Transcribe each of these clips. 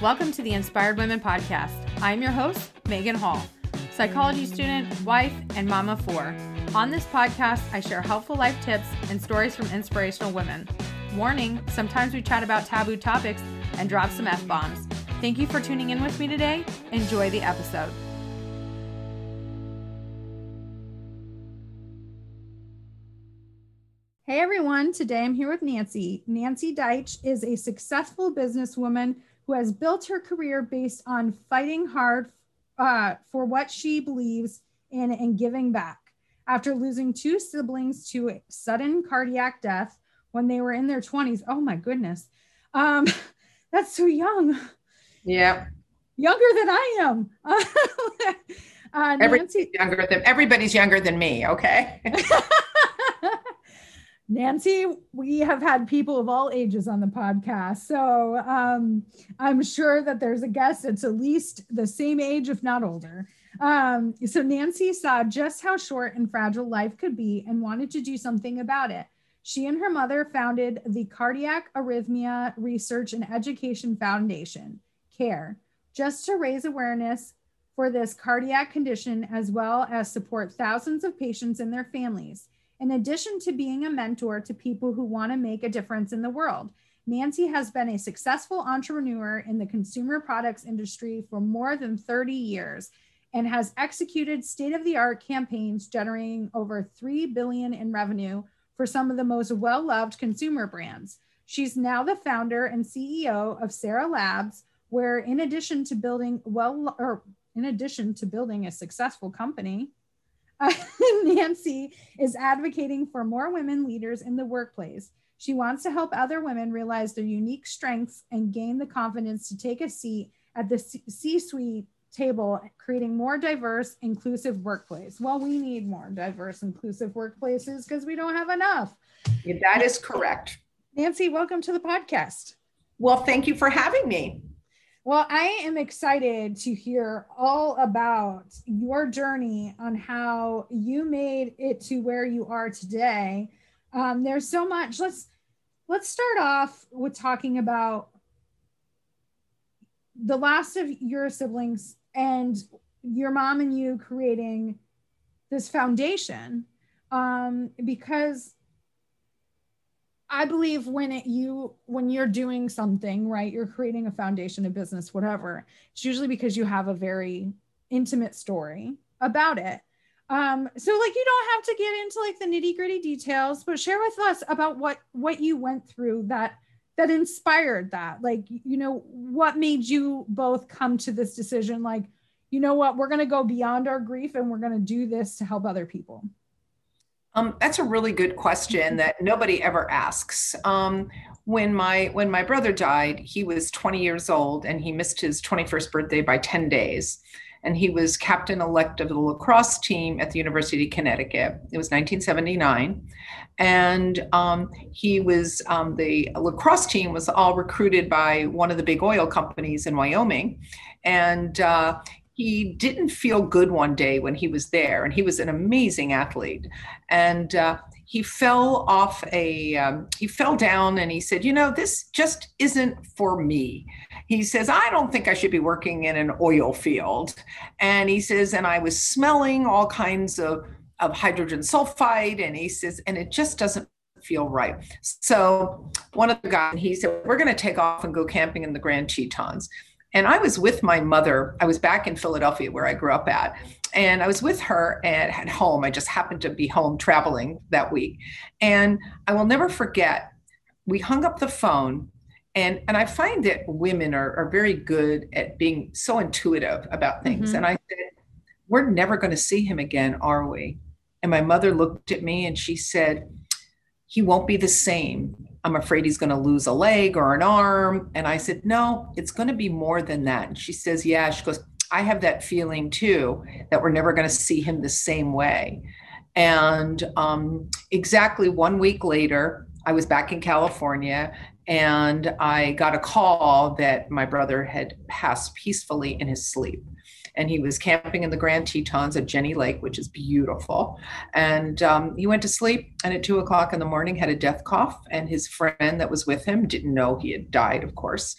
Welcome to the Inspired Women Podcast. I'm your host, Megan Hall, psychology student, wife, and mama four. On this podcast, I share helpful life tips and stories from inspirational women. Warning sometimes we chat about taboo topics and drop some F bombs. Thank you for tuning in with me today. Enjoy the episode. Hey everyone, today I'm here with Nancy. Nancy Duitch is a successful businesswoman who has built her career based on fighting hard uh, for what she believes in and giving back. After losing two siblings to a sudden cardiac death when they were in their 20s, oh my goodness, um, that's so young. Yeah. Younger than I am. uh, Nancy, younger than everybody's younger than me. Okay. Nancy, we have had people of all ages on the podcast. So um, I'm sure that there's a guest that's at least the same age, if not older. Um, so Nancy saw just how short and fragile life could be and wanted to do something about it. She and her mother founded the Cardiac Arrhythmia Research and Education Foundation, CARE, just to raise awareness for this cardiac condition as well as support thousands of patients and their families. In addition to being a mentor to people who want to make a difference in the world, Nancy has been a successful entrepreneur in the consumer products industry for more than 30 years and has executed state-of-the-art campaigns generating over 3 billion in revenue for some of the most well-loved consumer brands. She's now the founder and CEO of Sera Labs, where in addition to building well or in addition to building a successful company, uh, Nancy is advocating for more women leaders in the workplace. She wants to help other women realize their unique strengths and gain the confidence to take a seat at the C suite table, creating more diverse, inclusive workplace. Well, we need more diverse, inclusive workplaces because we don't have enough. Yeah, that is correct. Nancy, welcome to the podcast. Well, thank you for having me. Well, I am excited to hear all about your journey on how you made it to where you are today. Um, there's so much. Let's let's start off with talking about the last of your siblings and your mom and you creating this foundation um, because I believe when it, you when you're doing something right, you're creating a foundation, a business, whatever. It's usually because you have a very intimate story about it. Um, so like you don't have to get into like the nitty gritty details, but share with us about what what you went through that that inspired that. Like you know what made you both come to this decision. Like you know what, we're gonna go beyond our grief and we're gonna do this to help other people. Um, that's a really good question that nobody ever asks. Um, when my when my brother died, he was 20 years old and he missed his 21st birthday by 10 days. And he was captain elect of the lacrosse team at the University of Connecticut. It was 1979, and um, he was um, the lacrosse team was all recruited by one of the big oil companies in Wyoming, and uh, he didn't feel good one day when he was there, and he was an amazing athlete. And uh, he fell off a, um, he fell down and he said, You know, this just isn't for me. He says, I don't think I should be working in an oil field. And he says, And I was smelling all kinds of, of hydrogen sulfide. And he says, And it just doesn't feel right. So one of the guys, he said, We're going to take off and go camping in the Grand Tetons. And I was with my mother. I was back in Philadelphia where I grew up at. And I was with her at, at home. I just happened to be home traveling that week. And I will never forget, we hung up the phone. And, and I find that women are, are very good at being so intuitive about things. Mm-hmm. And I said, We're never going to see him again, are we? And my mother looked at me and she said, He won't be the same. I'm afraid he's going to lose a leg or an arm. And I said, No, it's going to be more than that. And she says, Yeah. She goes, I have that feeling too that we're never going to see him the same way. And um, exactly one week later, I was back in California and I got a call that my brother had passed peacefully in his sleep and he was camping in the Grand Tetons at Jenny Lake, which is beautiful. And um, he went to sleep, and at two o'clock in the morning had a death cough. And his friend that was with him didn't know he had died, of course.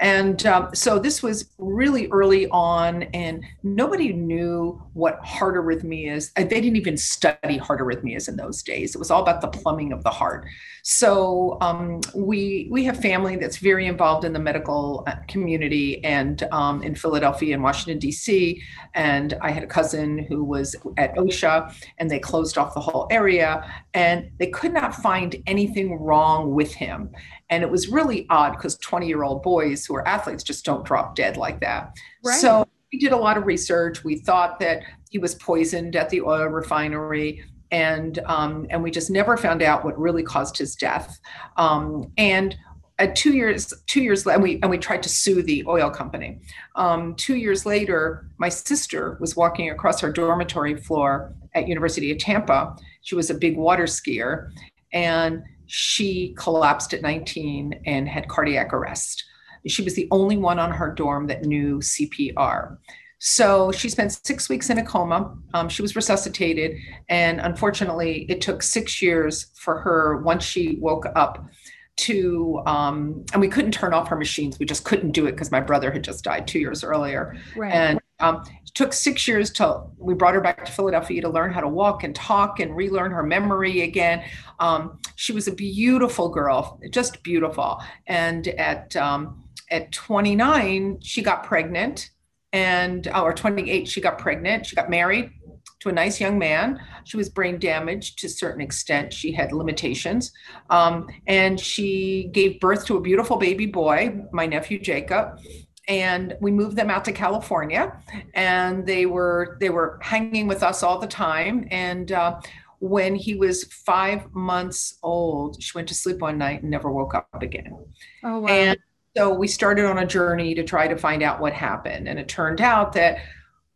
And um, so this was really early on, and nobody knew what heart arrhythmias. They didn't even study heart arrhythmias in those days. It was all about the plumbing of the heart. So um, we we have family that's very involved in the medical uh, community and um, in Philadelphia and Washington D.C. And I had a cousin who was at OSHA, and they closed off the whole area, and they could not find anything wrong with him. And it was really odd because 20 year old boys who are athletes just don't drop dead like that. Right. So we did a lot of research. We thought that he was poisoned at the oil refinery. And um, and we just never found out what really caused his death. Um, and at two years, two years later, and we and we tried to sue the oil company. Um, two years later, my sister was walking across our dormitory floor at University of Tampa. She was a big water skier, and she collapsed at 19 and had cardiac arrest. She was the only one on her dorm that knew CPR. So she spent six weeks in a coma. Um, she was resuscitated. And unfortunately, it took six years for her, once she woke up, to, um, and we couldn't turn off her machines. We just couldn't do it because my brother had just died two years earlier. Right. And um, it took six years till we brought her back to Philadelphia to learn how to walk and talk and relearn her memory again. Um, she was a beautiful girl, just beautiful. And at um, at 29, she got pregnant, and oh, or 28, she got pregnant. She got married to a nice young man. She was brain damaged to a certain extent. She had limitations. Um, and she gave birth to a beautiful baby boy, my nephew Jacob and we moved them out to California, and they were they were hanging with us all the time. And uh, when he was five months old, she went to sleep one night and never woke up again. Oh wow! And so we started on a journey to try to find out what happened, and it turned out that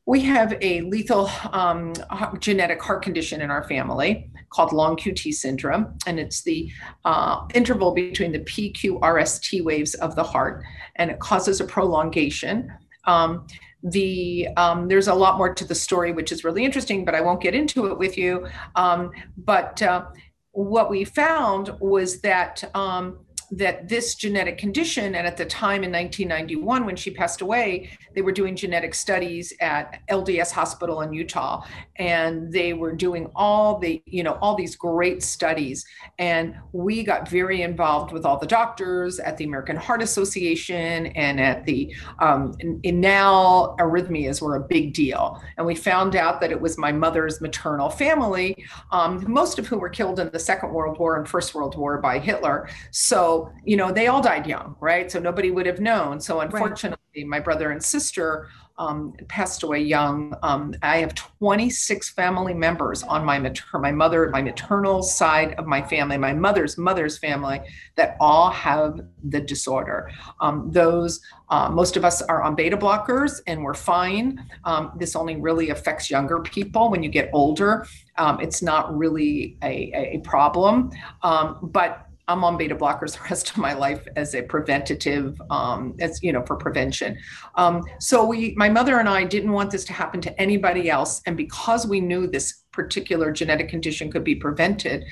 we have a lethal um, genetic heart condition in our family called long QT syndrome, and it's the uh, interval between the PQRST waves of the heart, and it causes a prolongation. Um, the um, there's a lot more to the story, which is really interesting, but I won't get into it with you. Um, but uh, what we found was that um, that this genetic condition, and at the time in 1991 when she passed away, they were doing genetic studies at LDS Hospital in Utah, and they were doing all the, you know, all these great studies. And we got very involved with all the doctors at the American Heart Association and at the, um, now arrhythmias were a big deal. And we found out that it was my mother's maternal family, um, most of whom were killed in the Second World War and First World War by Hitler. So you know, they all died young, right? So nobody would have known. So unfortunately, right. my brother and sister um, passed away young. Um, I have 26 family members on my mater- my mother, my maternal side of my family, my mother's mother's family, that all have the disorder. Um, those uh, most of us are on beta blockers and we're fine. Um, this only really affects younger people. When you get older, um, it's not really a, a problem. Um, but I'm on beta blockers the rest of my life as a preventative, um, as you know, for prevention. Um, so we, my mother and I, didn't want this to happen to anybody else, and because we knew this particular genetic condition could be prevented.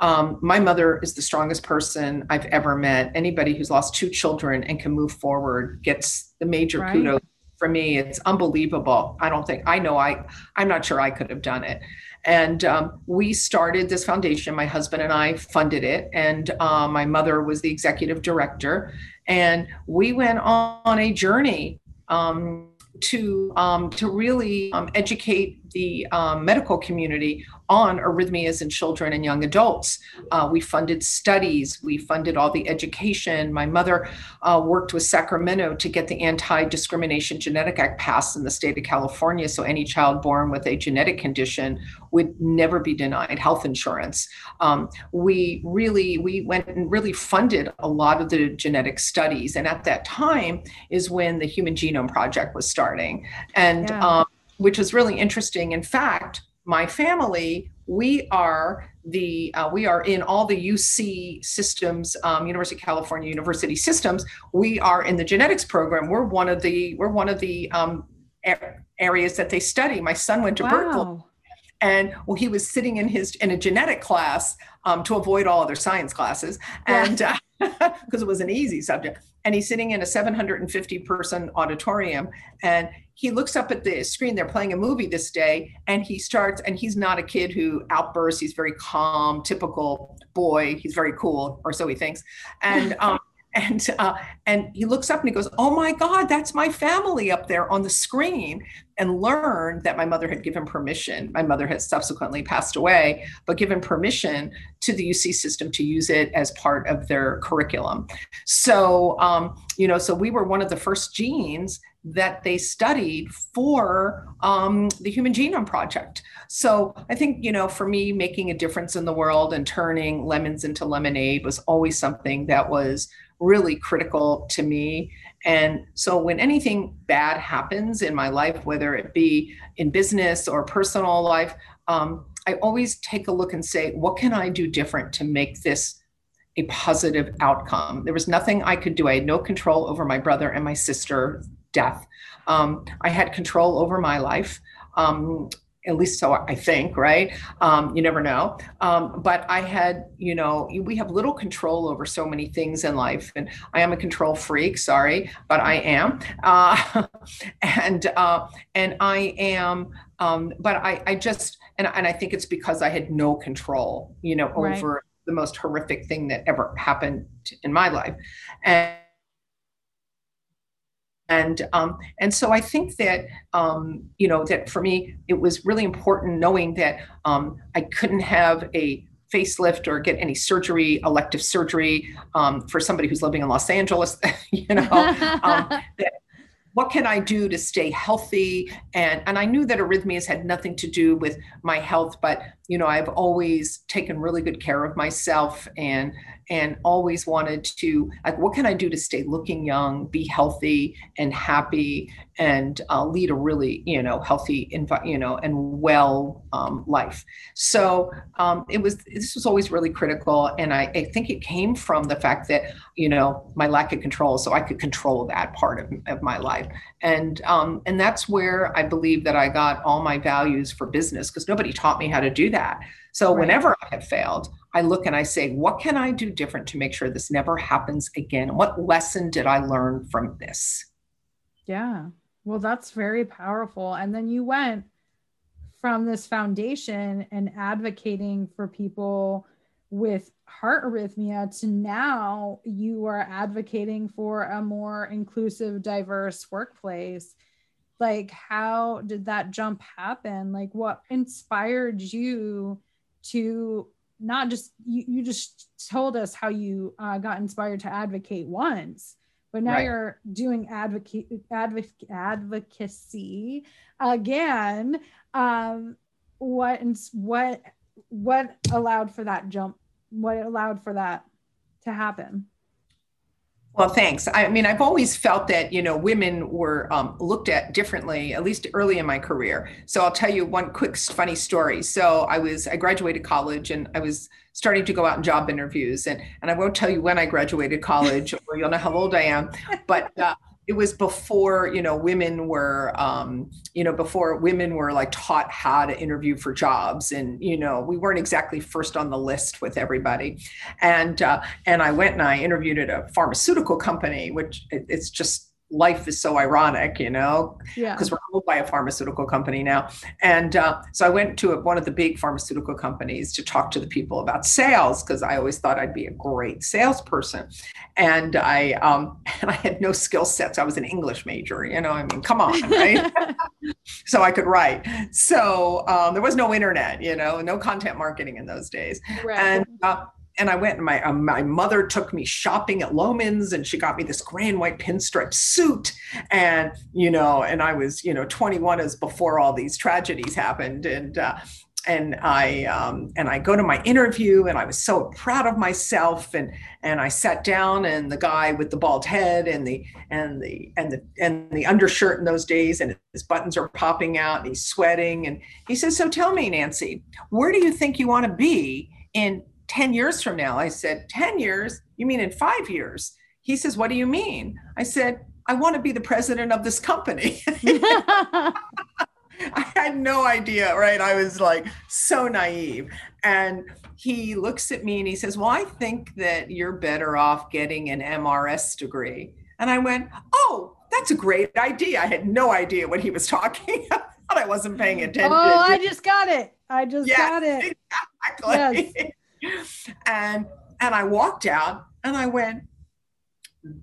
Um, my mother is the strongest person I've ever met. Anybody who's lost two children and can move forward gets the major right. kudos for me. It's unbelievable. I don't think I know I. I'm not sure I could have done it. And um, we started this foundation. My husband and I funded it, and uh, my mother was the executive director. And we went on a journey um, to um, to really um, educate the um, medical community on arrhythmias in children and young adults. Uh, we funded studies, we funded all the education. My mother uh, worked with Sacramento to get the Anti Discrimination Genetic Act passed in the state of California so any child born with a genetic condition would never be denied health insurance. Um, we really we went and really funded a lot of the genetic studies, and at that time is when the Human Genome Project was starting, and yeah. um, which was really interesting. In fact, my family we are the uh, we are in all the uc systems um, university of california university systems. We are in the genetics program. We're one of the we're one of the um, areas that they study. My son went to wow. berkeley and well he was sitting in his in a genetic class um, to avoid all other science classes and because uh, it was an easy subject. And he's sitting in a 750 person auditorium and he looks up at the screen they're playing a movie this day and he starts and he's not a kid who outbursts he's very calm typical boy he's very cool or so he thinks. And um, and uh, and he looks up and he goes oh my god that's my family up there on the screen and learned that my mother had given permission my mother had subsequently passed away but given permission to the uc system to use it as part of their curriculum. So um, you know so we were one of the first genes that they studied for um, the Human Genome Project. So I think, you know, for me, making a difference in the world and turning lemons into lemonade was always something that was really critical to me. And so when anything bad happens in my life, whether it be in business or personal life, um, I always take a look and say, what can I do different to make this a positive outcome? There was nothing I could do. I had no control over my brother and my sister death. Um, I had control over my life. Um, at least so I think, right? Um, you never know. Um, but I had, you know, we have little control over so many things in life, and I am a control freak. Sorry, but I am, uh, and uh, and I am. Um, but I, I just, and and I think it's because I had no control, you know, over right. the most horrific thing that ever happened in my life, and and um, and so I think that um, you know that for me it was really important knowing that um, I couldn't have a facelift or get any surgery, elective surgery um, for somebody who's living in Los Angeles. you know, um, that what can I do to stay healthy? And and I knew that arrhythmias had nothing to do with my health, but you know I've always taken really good care of myself and and always wanted to like what can i do to stay looking young be healthy and happy and uh, lead a really you know healthy you know and well um, life. So um, it was this was always really critical and I, I, think it came from the fact that you know my lack of control so i could control that part of, of my life. And um, and that's where i believe that i got all my values for business because nobody taught me how to do that so right. whenever i have failed I look and I say, what can I do different to make sure this never happens again? What lesson did I learn from this? Yeah. Well, that's very powerful. And then you went from this foundation and advocating for people with heart arrhythmia to now you are advocating for a more inclusive, diverse workplace. Like, how did that jump happen? Like, what inspired you to not just you, you just told us how you uh, got inspired to advocate once but now right. you're doing advocate, advoc- advocacy again um, what what what allowed for that jump what allowed for that to happen well, thanks. I mean, I've always felt that, you know, women were um, looked at differently, at least early in my career. So I'll tell you one quick funny story. So I was, I graduated college and I was starting to go out in job interviews. And, and I won't tell you when I graduated college or you'll know how old I am. But uh, it was before you know women were um, you know before women were like taught how to interview for jobs and you know we weren't exactly first on the list with everybody. And uh, and i went and i interviewed at a pharmaceutical company which it, it's just life is so ironic, you know, because yeah. we're owned by a pharmaceutical company now. And uh, so I went to a, one of the big pharmaceutical companies to talk to the people about sales because I always thought I'd be a great salesperson. And I um, and I had no skill sets. I was an English major, you know. I mean, come on, right? so I could write. So um, there was no internet, you know, no content marketing in those days. Right. And uh, and I went and my um, my mother took me shopping at Loehmann's and she got me this gray and white pinstripe suit. And you know and I was you know 21 as before all these tragedies happened. And uh, and I um, and I go to my interview and I was so proud of myself. And and I sat down and the guy with the bald head and the and the and the and the undershirt in those days and his buttons are popping out and he's sweating. And he says so tell me Nancy where do you think you want to be in 10 years from now. I said, 10 years? You mean in five years? He says, What do you mean? I said, I want to be the president of this company. I had no idea, right? I was like so naive. And he looks at me and he says, Well, I think that you're better off getting an MRS degree. And I went, Oh, that's a great idea. I had no idea what he was talking about. I wasn't paying attention. Oh, I just got it. I just yes, got it. Exactly. Yes. and and I walked out and I went,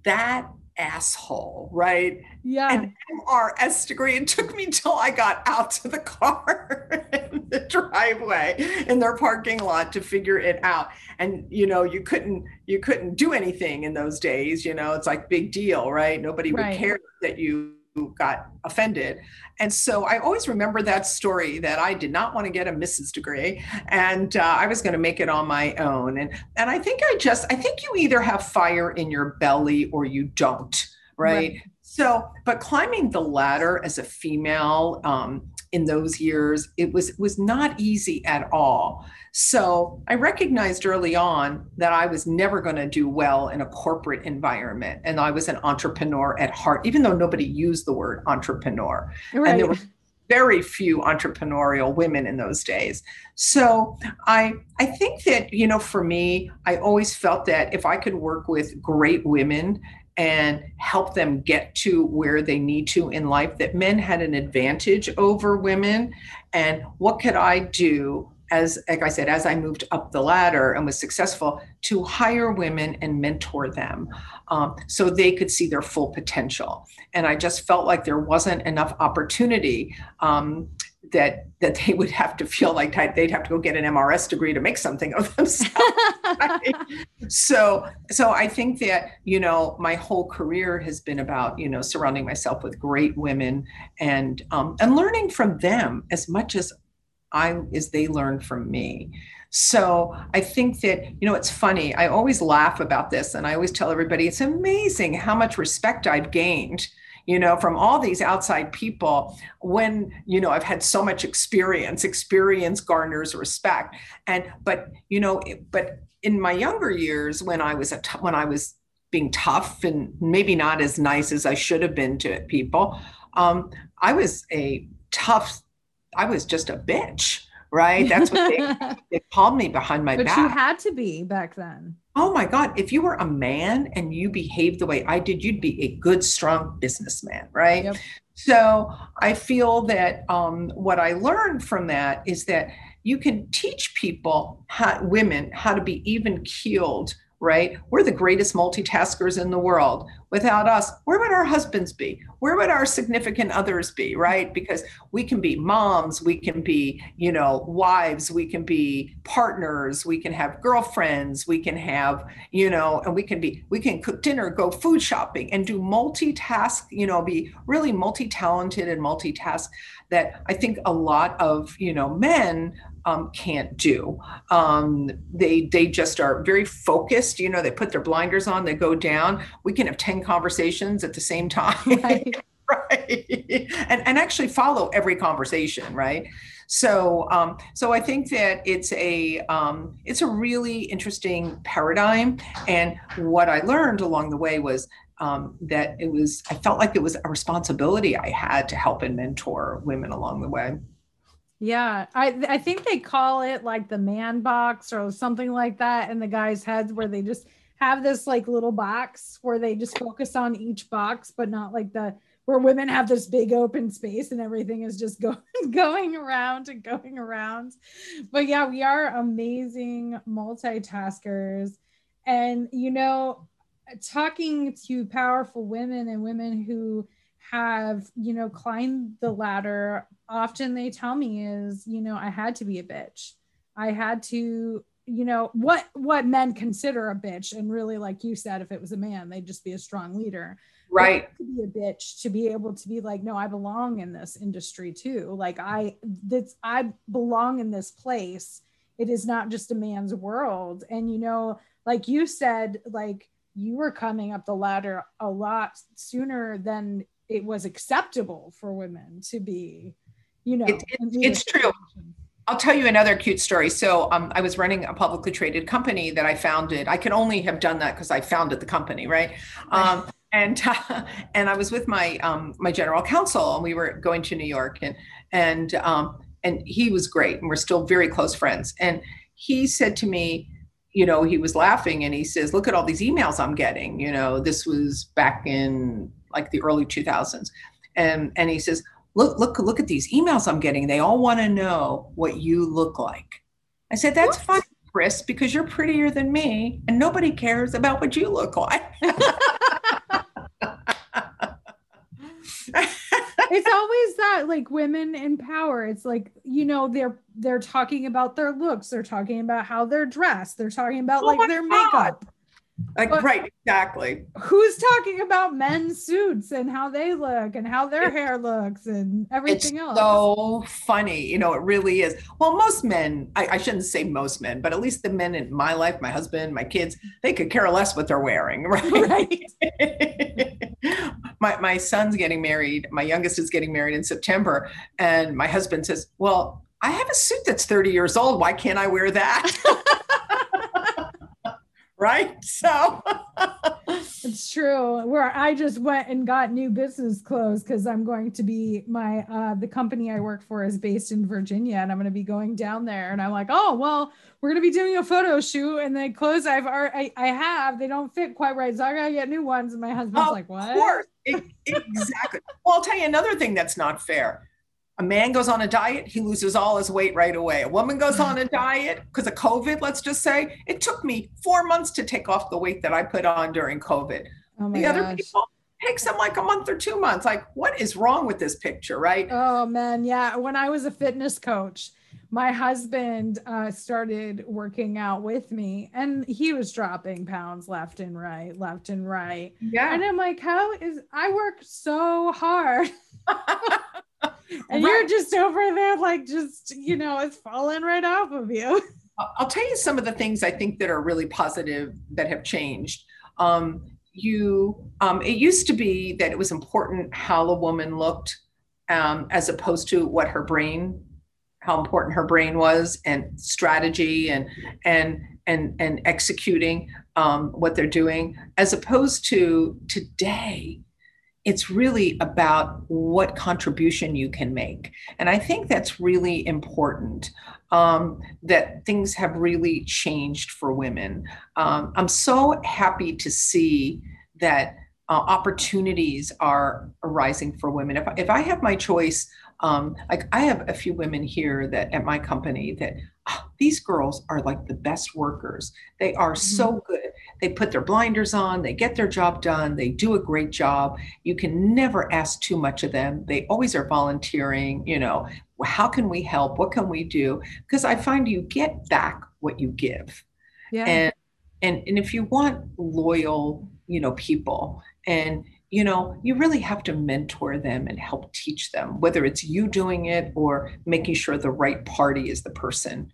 that asshole, right? Yeah. An MRS degree. It took me till I got out to the car in the driveway in their parking lot to figure it out. And you know, you couldn't you couldn't do anything in those days. You know, it's like big deal, right? Nobody would care that you got offended. And so I always remember that story that I did not want to get a Mrs. degree and uh, I was going to make it on my own. And, and I think I just, I think you either have fire in your belly or you don't, right? right. So, but climbing the ladder as a female um, in those years, it was, was not easy at all. So I recognized early on that I was never going to do well in a corporate environment. And I was an entrepreneur at heart, even though nobody used the word entrepreneur. Right. And there were very few entrepreneurial women in those days. So I I think that, you know, for me, I always felt that if I could work with great women and help them get to where they need to in life that men had an advantage over women and what could i do as like I said, as I moved up the ladder and was successful, to hire women and mentor them um, so they could see their full potential. And I just felt like there wasn't enough opportunity um, that that they would have to feel like they'd have to go get an MRS degree to make something of themselves. right? So so I think that you know my whole career has been about you know surrounding myself with great women and um, and learning from them as much as I as they learn from me. So I think that, you know, it's funny. I always laugh about this and I always tell everybody it's amazing how much respect I've gained, you know, from all these outside people when, you know, I've had so much experience. Experience garners respect. And but, you know, but in my younger years when I was a t- when I was being tough and maybe not as nice as I should have been to people, um, I was a tough I was just a bitch, right? That's what they, they called me behind my but back. But you had to be back then. Oh my God. If you were a man and you behaved the way I did, you'd be a good, strong businessman, right? Yep. So I feel that um, what I learned from that is that you can teach people, how, women, how to be even keeled right? We're the greatest multitaskers in the world. Without us, where would our husbands be? Where would our significant others be, right? Because we can be moms, we can be, you know, wives, we can be partners, we can have girlfriends, we can have, you know, and we can be, we can cook dinner, go food shopping, and do multitask, you know, be really multi-talented and multitask that I think a lot of, you know, men um, can't do. Um, they they just are very focused. You know, they put their blinders on, they go down. We can have ten conversations at the same time, right? right? And and actually follow every conversation, right? So um, so I think that it's a um, it's a really interesting paradigm. And what I learned along the way was um, that it was I felt like it was a responsibility I had to help and mentor women along the way. Yeah, I I think they call it like the man box or something like that in the guys' heads where they just have this like little box where they just focus on each box, but not like the where women have this big open space and everything is just going going around and going around. But yeah, we are amazing multitaskers. And you know, talking to powerful women and women who have you know climbed the ladder often they tell me is you know i had to be a bitch. I had to you know what what men consider a bitch and really like you said if it was a man they'd just be a strong leader. Right. to be a bitch to be able to be like no i belong in this industry too. Like i that's i belong in this place. It is not just a man's world. And you know like you said like you were coming up the ladder a lot sooner than it was acceptable for women to be, you know. It, it, it's true. I'll tell you another cute story. So um, I was running a publicly traded company that I founded. I could only have done that because I founded the company, right? Um, and uh, and I was with my um, my general counsel, and we were going to New York, and and um, and he was great, and we're still very close friends. And he said to me, you know, he was laughing, and he says, "Look at all these emails I'm getting." You know, this was back in like the early 2000s, and and he says, "Look, look, look at these emails I'm getting. They all want to know what you look like." I said, "That's fine." Chris, because you're prettier than me and nobody cares about what you look like. it's always that like women in power it's like you know they're they're talking about their looks they're talking about how they're dressed they're talking about oh like their God. makeup like but right, exactly. Who's talking about men's suits and how they look and how their hair looks and everything it's else? So funny, you know, it really is. Well, most men, I, I, shouldn't say most men, but at least the men in my life, my husband, my kids, they could care less what they're wearing, right? right. my my son's getting married. My youngest is getting married in September, and my husband says, "Well." I have a suit that's 30 years old. Why can't I wear that? right? So it's true. Where I just went and got new business clothes because I'm going to be my uh the company I work for is based in Virginia and I'm going to be going down there and I'm like, oh well, we're going to be doing a photo shoot and the clothes I've I, I have they don't fit quite right, so I got to get new ones. And my husband's oh, like, what? Of course, it, exactly. well, I'll tell you another thing that's not fair a man goes on a diet, he loses all his weight right away. A woman goes on a diet because of COVID, let's just say. It took me four months to take off the weight that I put on during COVID. Oh the gosh. other people takes them like a month or two months. Like, what is wrong with this picture, right? Oh man, yeah. When I was a fitness coach, my husband uh, started working out with me and he was dropping pounds left and right, left and right. Yeah. And I'm like, how is I work so hard. and right. you're just over there like just you know it's falling right off of you i'll tell you some of the things i think that are really positive that have changed um, you um, it used to be that it was important how a woman looked um, as opposed to what her brain how important her brain was and strategy and and and and executing um, what they're doing as opposed to today it's really about what contribution you can make. And I think that's really important um, that things have really changed for women. Um, I'm so happy to see that uh, opportunities are arising for women. If, if I have my choice, um, like I have a few women here that at my company that oh, these girls are like the best workers. They are mm-hmm. so good. They put their blinders on, they get their job done, they do a great job. You can never ask too much of them. They always are volunteering, you know, how can we help? What can we do? Because I find you get back what you give. Yeah. And and and if you want loyal, you know, people and you know, you really have to mentor them and help teach them, whether it's you doing it or making sure the right party is the person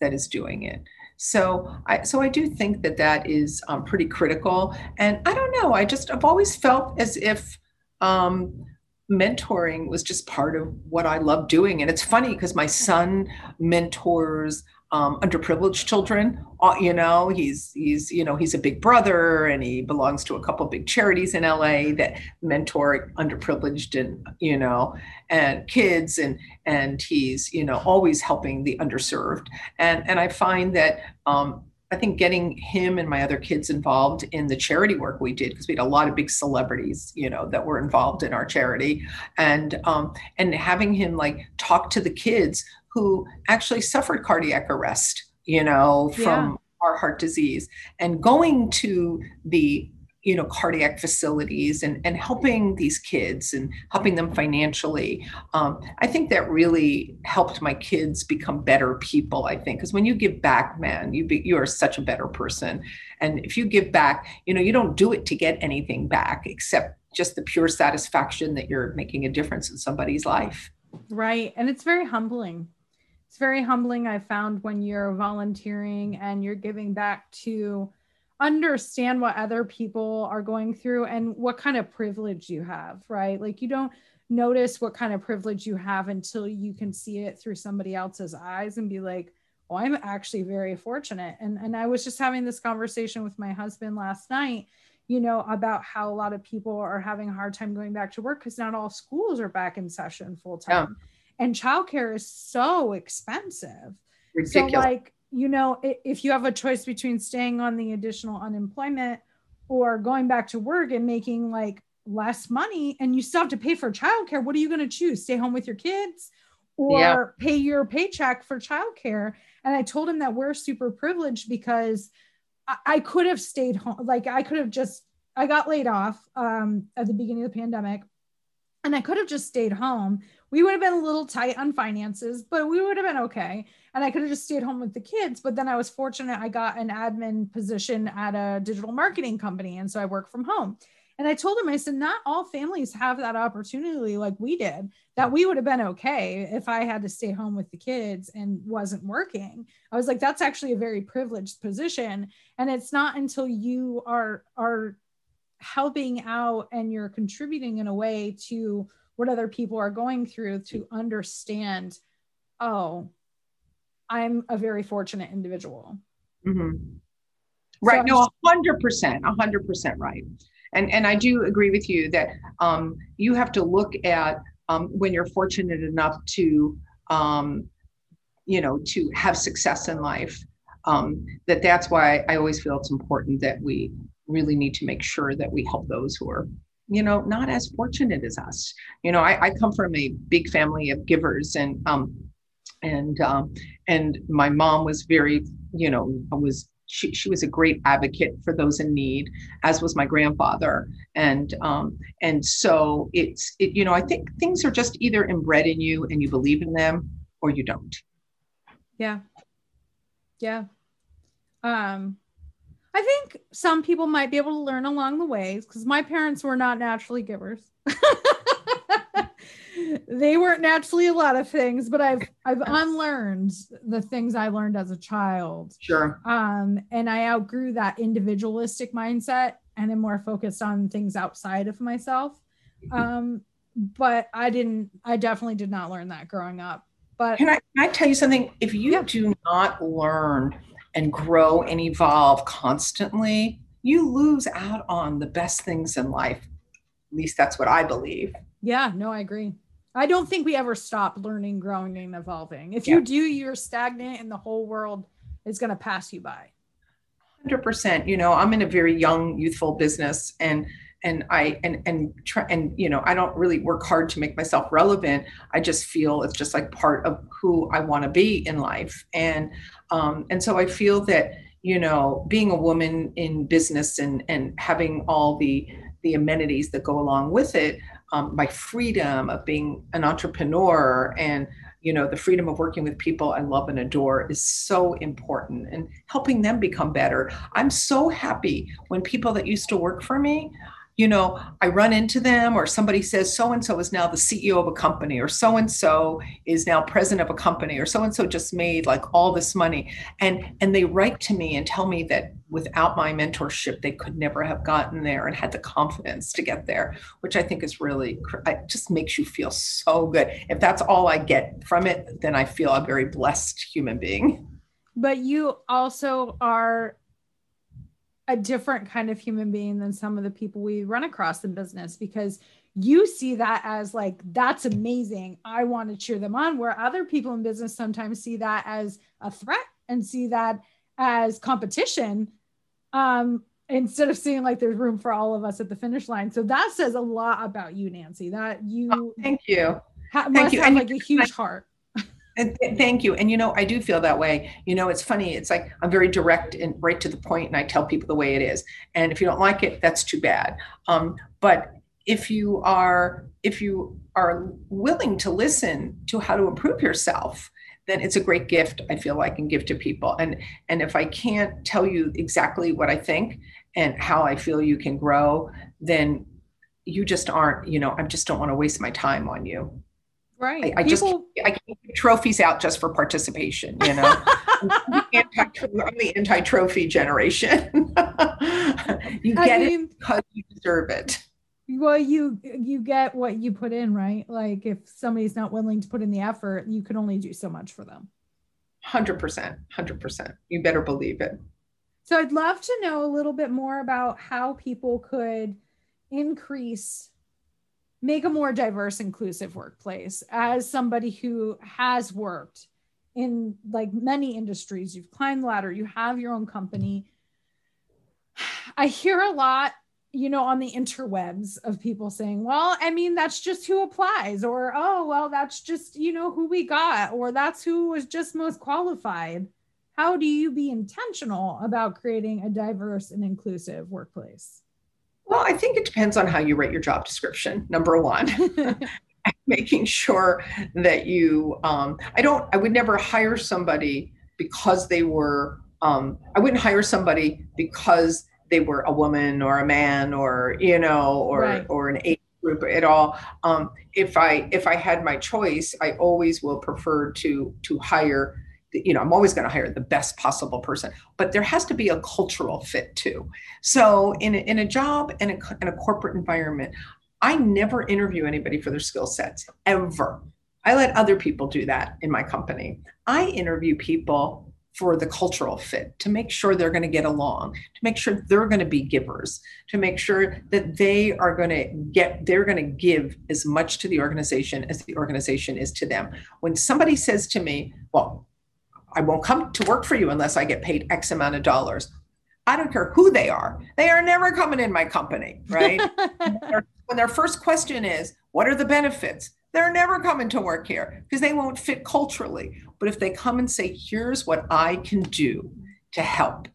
that is doing it. So I so I do think that that is um, pretty critical. And I don't know. I just I've always felt as if um, mentoring was just part of what I love doing. And it's funny because my son mentors um, underprivileged children. Uh, you know, he's he's you know he's a big brother, and he belongs to a couple big charities in LA that mentor underprivileged and you know and kids, and and he's you know always helping the underserved. And and I find that. Um, I think getting him and my other kids involved in the charity work we did because we had a lot of big celebrities, you know, that were involved in our charity, and um, and having him like talk to the kids who actually suffered cardiac arrest, you know, from yeah. our heart disease, and going to the you know cardiac facilities and and helping these kids and helping them financially. Um, i think that really helped my kids become better people i think because when you give back man you be, you are such a better person. And if you give back you know you don't do it to get anything back except just the pure satisfaction that you're making a difference in somebody's life. Right and it's very humbling. It's very humbling i found when you're volunteering and you're giving back to understand what other people are going through and what kind of privilege you have right like you don't notice what kind of privilege you have until you can see it through somebody else's eyes and be like oh i'm actually very fortunate and and i was just having this conversation with my husband last night you know, about how a lot of people are having a hard time going back to work because not all schools are back in session full time. Yeah. And childcare is so expensive. Ridiculous. So, like, you know, if you have a choice between staying on the additional unemployment or going back to work and making like less money and you still have to pay for childcare, what are you going to choose? Stay home with your kids or yeah. pay your paycheck for childcare? And I told him that we're super privileged because I, I could have stayed home. Like I could have just, I got laid off um, at the beginning of the pandemic and I could have just stayed home. We would have been a little tight on finances, but we would have been okay. And I could have just stayed home with the kids. But then I was fortunate I got an admin position at a digital marketing company. And so I work from home. And I told him, I said, not all families have that opportunity like we did, that we would have been okay if I had to stay home with the kids and wasn't working. I was like, that's actually a very privileged position. And it's not until you are, are helping out and you're contributing in a way to what other people are going through to understand, oh, I'm a very fortunate individual. Mm-hmm. Right. So no, hundred percent, hundred percent right and and I do agree with you that um, you have to look at um, when you're fortunate enough to um, you know to have success in life. Um, that that's why I always feel it's important that we really need to make sure that we help those who are you know not as fortunate as us. You know, I, I come from a big family of givers and um, and um, and my mom was very you know was she, she was a great advocate for those in need, as was my grandfather. And um, and so it's it, you know I think things are just either inbred in you and you believe in them or you don't. Yeah, yeah. Um, I think some people might be able to learn along the ways because my parents were not naturally givers. they weren't naturally a lot of things, but I've I've unlearned the things I learned as a child. Sure. Um, and I outgrew that individualistic mindset and am more focused on things outside of myself. Mm-hmm. Um, but I didn't. I definitely did not learn that growing up. But can I, can I tell you something? If you yeah. do not learn and grow and evolve constantly, you lose out on the best things in life. At least that's what I believe. Yeah, no, I agree. I don't think we ever stop learning, growing, and evolving. If yeah. you do, you're stagnant and the whole world is going to pass you by. 100%. You know, I'm in a very young, youthful business and and I and and try and you know I don't really work hard to make myself relevant. I just feel it's just like part of who I want to be in life, and um, and so I feel that you know being a woman in business and and having all the the amenities that go along with it um, my freedom of being an entrepreneur and you know the freedom of working with people i love and adore is so important and helping them become better i'm so happy when people that used to work for me you know, I run into them or somebody says so and so is now the CEO of a company or so and so is now president of a company or so and so just made like all this money and and they write to me and tell me that without my mentorship they could never have gotten there and had the confidence to get there, which I think is really it just makes you feel so good. If that's all I get from it, then I feel a very blessed human being. But you also are a different kind of human being than some of the people we run across in business because you see that as like that's amazing. I want to cheer them on where other people in business sometimes see that as a threat and see that as competition um instead of seeing like there's room for all of us at the finish line. So that says a lot about you nancy that you oh, thank you. ha- thank you. have like a huge heart and th- thank you. And you know, I do feel that way. You know, it's funny. It's like I'm very direct and right to the point, and I tell people the way it is. And if you don't like it, that's too bad. Um, but if you are if you are willing to listen to how to improve yourself, then it's a great gift. I feel like can give to people. And and if I can't tell you exactly what I think and how I feel you can grow, then you just aren't. You know, I just don't want to waste my time on you. Right. I, I just I can't give trophies out just for participation. You know, I'm, the anti-trophy generation. you get I mean, it because you deserve it. Well, you you get what you put in, right? Like if somebody's not willing to put in the effort, you can only do so much for them. Hundred percent, hundred percent. You better believe it. So I'd love to know a little bit more about how people could increase make a more diverse inclusive workplace. As somebody who has worked in like many industries you've climbed the ladder you have your own company. I hear a lot you know on the interwebs of people saying well i mean that's just who applies or oh well that's just you know who we got or that's who was just most qualified. How do you be intentional about creating a diverse and inclusive workplace well, I think it depends on how you write your job description, number one. Making sure that you, um, I don't, I would never hire somebody because they were, um, I wouldn't hire somebody because they were a woman or a man or, you know, or, right. or an age group at all. Um, if I, if I had my choice, I always will prefer to, to hire you know i'm always going to hire the best possible person but there has to be a cultural fit too. So in a, in a job and a, in a corporate environment i never interview anybody for their skill sets ever. I let other people do that in my company. I interview people for the cultural fit to make sure they're going to get along to make sure they're going to be givers to make sure that they are going to get they're going to give as much to the organization as the organization is to them. When somebody says to me well I won't come to work for you unless I get paid X amount of dollars. I don't care who they are. They are never coming in my company, right? when their first question is, what are the benefits? They're never coming to work here because they won't fit culturally. But if they come and say, here's what I can do to help,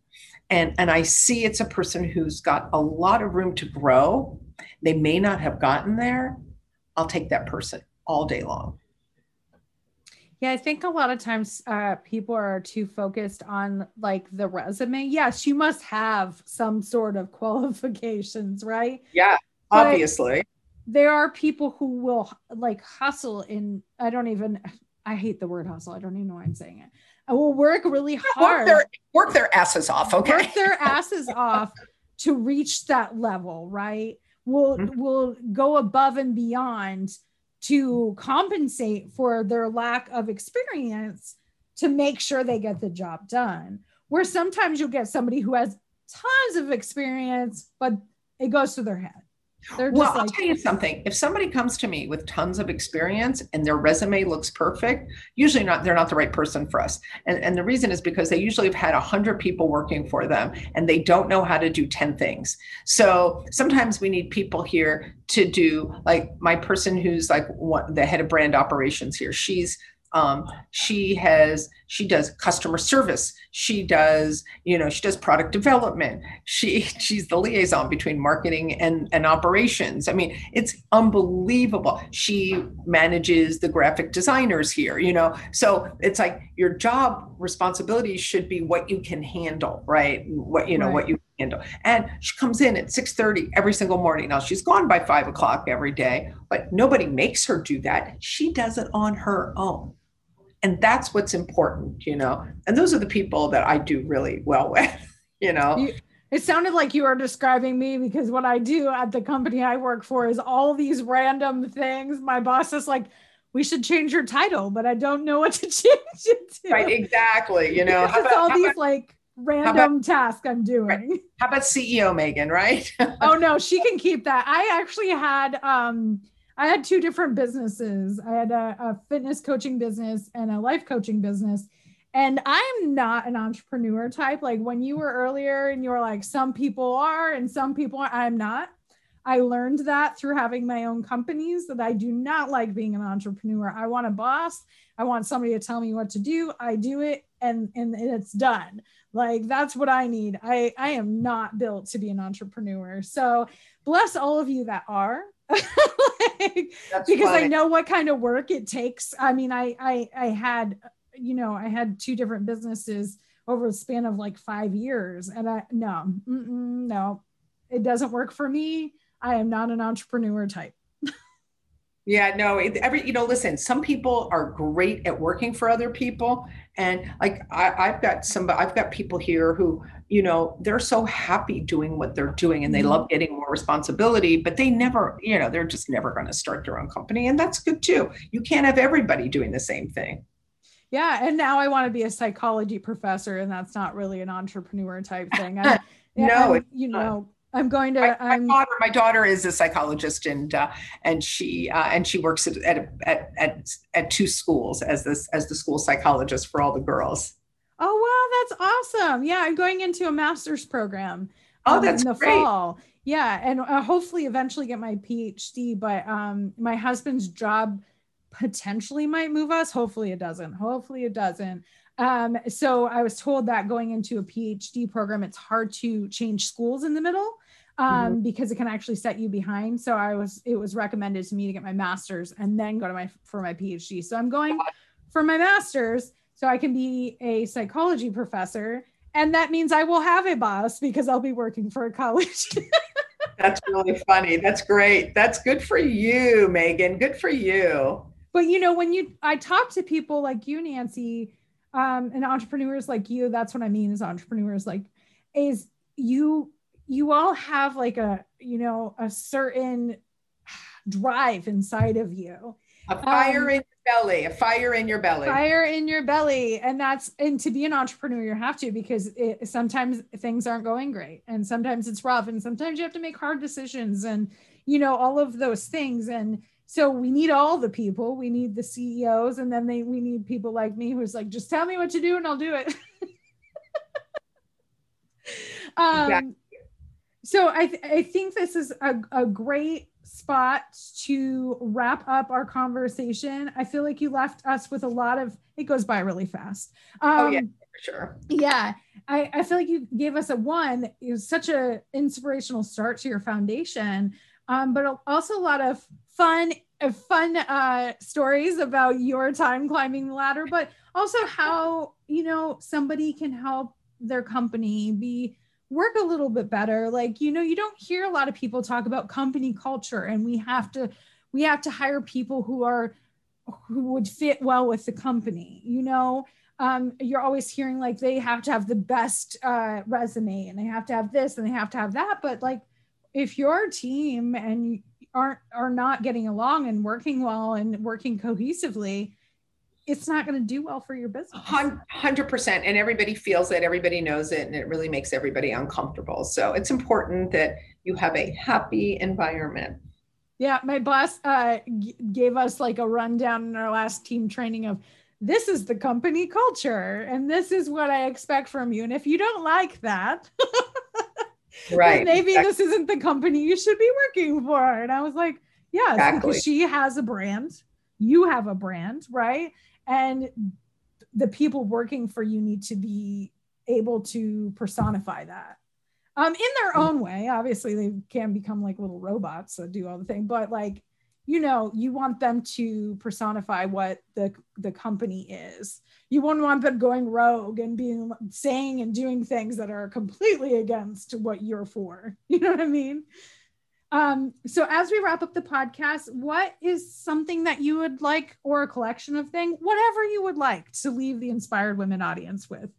and, and I see it's a person who's got a lot of room to grow, they may not have gotten there, I'll take that person all day long. Yeah, I think a lot of times uh, people are too focused on like the resume. Yes, you must have some sort of qualifications, right? Yeah, but obviously. There are people who will like hustle in, I don't even, I hate the word hustle. I don't even know why I'm saying it. I will work really hard. Work their, work their asses off, okay? Work their asses off to reach that level, right? Will mm-hmm. will go above and beyond to compensate for their lack of experience to make sure they get the job done. Where sometimes you'll get somebody who has tons of experience, but it goes to their head. They're well, like, I'll tell you something. If somebody comes to me with tons of experience and their resume looks perfect, usually not they're not the right person for us. And, and the reason is because they usually have had a hundred people working for them and they don't know how to do 10 things. So sometimes we need people here to do like my person who's like one, the head of brand operations here. She's um, she has she does customer service. She does you know she does product development. She she's the liaison between marketing and and operations. I mean it's unbelievable. She manages the graphic designers here you know? So it's like your job responsibilities should be what you can handle right? What you know right. what you handle. And she comes in at 6.30 every single morning. Now she's gone by 5 o'clock every day but nobody makes her do that. She does it on her own and that's what's important you know? And those are the people that i do really well with you know? You, it sounded like you were describing me because what i do at the company i work for is all these random things. My boss is like we should change your title but i don't know what to change it to. Right exactly you know? It's all these about, like random about, tasks i'm doing. right. how about ceo megan right? Oh no she can keep that. I actually had um I had two different businesses. I had a, a, fitness coaching business and a life coaching business. And I'm not an entrepreneur type. Like when you were earlier and you were like, some people are and some people are, I'm not. I learned that through having my own companies that I do not like being an entrepreneur. I want a boss. I want somebody to tell me what to do. I do it and and it's done. Like that's what I need. I I am not built to be an entrepreneur. So bless all of you that are like, because funny. I know what kind of work it takes. I mean, I, I, I had, you know, I had two different businesses over a span of like five years, and I no, no, it doesn't work for me. I am not an entrepreneur type. Yeah, no, every you know, listen, some people are great at working for other people. And like I, have got some I've got people here who, you know, they're so happy doing what they're doing and they mm-hmm. love getting more responsibility, but they never, you know, they're just never going to start their own company. And that's good too. You can't have everybody doing the same thing. yeah and now i want to be a psychology professor and that's not really an entrepreneur type thing I, no you know i'm going to my, I'm, daughter, my daughter is a psychologist and uh, and she uh, and she works at, at at, at at two schools as this as the school psychologist for all the girls oh wow that's awesome yeah i'm going into a master's program oh um, that's in the great. fall yeah and uh, hopefully eventually get my phd but um my husband's job potentially might move us. Hopefully it doesn't. Hopefully it doesn't. Um, so I was told that going into a PhD program, it's hard to change schools in the middle um, mm-hmm. because it can actually set you behind. So I was, it was recommended to me to get my master's and then go to my, for my PhD. So I'm going for my master's so I can be a psychology professor. And that means I will have a boss because I'll be working for a college. That's really funny. That's great. That's good for you, Megan. Good for you but you know when you i talk to people like you nancy um, and entrepreneurs like you that's what i mean is entrepreneurs like is you you all have like a you know a certain drive inside of you. A fire um, in your belly a fire in your belly. Fire in your belly. And that's and to be an entrepreneur you have to because it, sometimes things aren't going great. And sometimes it's rough. And sometimes you have to make hard decisions and you know all of those things. And so we need all the people. We need the ceos and then they we need people like me who's like just tell me what to do and i'll do it. Um, exactly. So I, th- I think this is a, a great spot to wrap up our conversation. I feel like you left us with a lot of it goes by really fast. Um, oh yeah for sure. yeah I, I feel like you gave us a one it was such a inspirational start to your foundation um, but also a lot of fun uh, fun uh, stories about your time climbing the ladder, but also how you know somebody can help their company be work a little bit better. Like you know, you don't hear a lot of people talk about company culture, and we have to we have to hire people who are who would fit well with the company. You know, um, you're always hearing like they have to have the best uh, resume and they have to have this and they have to have that, but like if your team and you aren't are not getting along and working well and working cohesively it's not going to do well for your business. 100% and everybody feels it everybody knows it and it really makes everybody uncomfortable. So it's important that you have a happy environment. Yeah my boss uh, g- gave us like a rundown in our last team training of this is the company culture and this is what i expect from you and if you don't like that right maybe exactly. this isn't the company you should be working for. And i was like yeah exactly. because she has a brand. You have a brand right and the people working for you need to be able to personify that. Um in their mm. own way obviously they can become like little robots that do all the thing but like you know you want them to personify what the the company is. You wouldn't want them going rogue and being saying and doing things that are completely against what you're for. You know what i mean um, so as we wrap up the podcast what is something that you would like or a collection of things whatever you would like to leave the inspired women audience with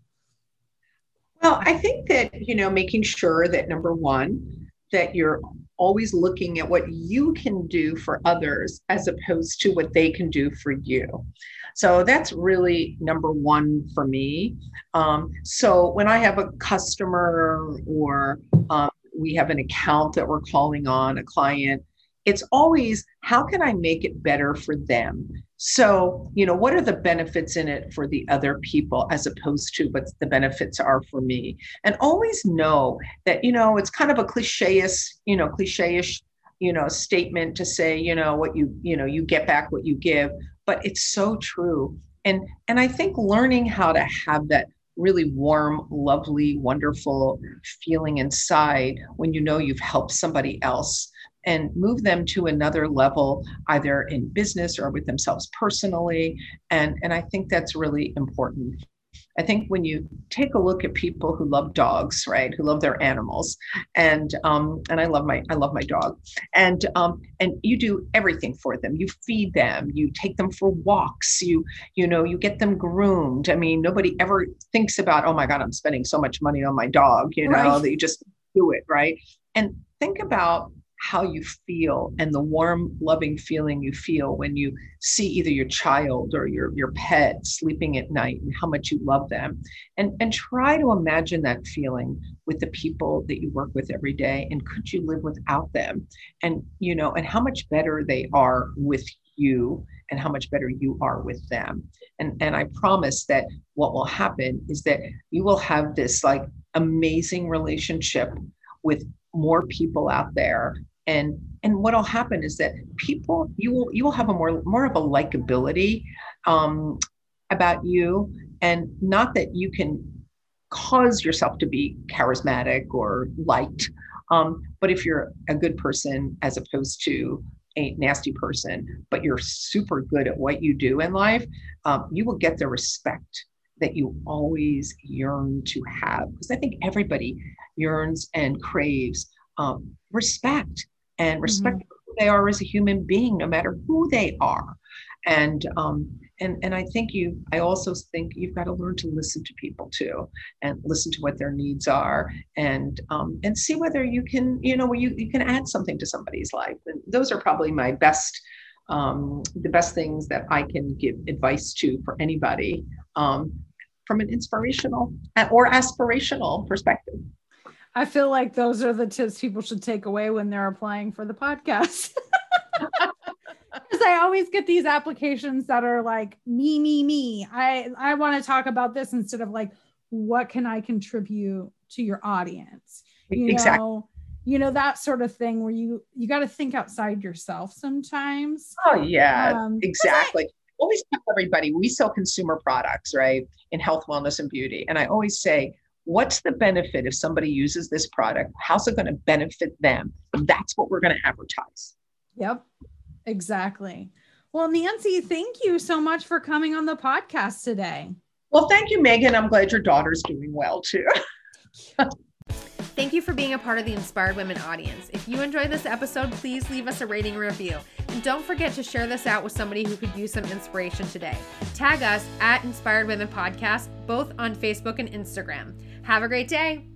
well i think that you know making sure that number one that you're always looking at what you can do for others as opposed to what they can do for you. So that's really number one for me. Um, so when I have a customer or um, we have an account that we're calling on, a client, it's always how can I make it better for them? So, you know, what are the benefits in it for the other people as opposed to what the benefits are for me? And always know that, you know, it's kind of a cliche-ish, you know, cliche-ish, you know, statement to say, you know, what you, you know, you get back what you give, but it's so true. And and I think learning how to have that really warm, lovely, wonderful feeling inside when you know you've helped somebody else and move them to another level, either in business or with themselves personally. And, and I think that's really important. I think when you take a look at people who love dogs, right, who love their animals, and um, and I love my I love my dog, and um, and you do everything for them. You feed them, you take them for walks, you you know you get them groomed. I mean, nobody ever thinks about oh my god, I'm spending so much money on my dog, you know, right. that you just do it right. And think about how you feel and the warm, loving feeling you feel when you see either your child or your, your pet sleeping at night and how much you love them. And, and try to imagine that feeling with the people that you work with every day. And could you live without them? And, you know, and how much better they are with you and how much better you are with them. And, and I promise that what will happen is that you will have this like amazing relationship with more people out there and and what'll happen is that people you will you will have a more more of a likability um, about you. And not that you can cause yourself to be charismatic or liked um, but if you're a good person as opposed to a nasty person but you're super good at what you do in life um, you will get the respect that you always yearn to have. Because i think everybody yearns and craves um, respect and respect mm-hmm. who they are as a human being, no matter who they are. And um, and and I think you. I also think you've got to learn to listen to people too, and listen to what their needs are, and um, and see whether you can, you know, you you can add something to somebody's life. And those are probably my best. Um, the best things that I can give advice to for anybody um, from an inspirational or aspirational perspective. I feel like those are the tips people should take away when they're applying for the podcast. Because I always get these applications that are like me, me, me. I I want to talk about this instead of like what can I contribute to your audience? You exactly. know, you know that sort of thing where you you got to think outside yourself sometimes. Oh yeah, um, exactly. I, always tell everybody we sell consumer products, right? In health, wellness, and beauty, and I always say what's the benefit if somebody uses this product? How's it going to benefit them? That's what we're going to advertise. Yep, exactly. Well, Nancy, thank you so much for coming on the podcast today. Well, thank you, Megan. I'm glad your daughter's doing well too. Thank you for being a part of the Inspired Women audience. If you enjoyed this episode, please leave us a rating review. And don't forget to share this out with somebody who could use some inspiration today. Tag us at Inspired Women Podcast, both on Facebook and Instagram. Have a great day.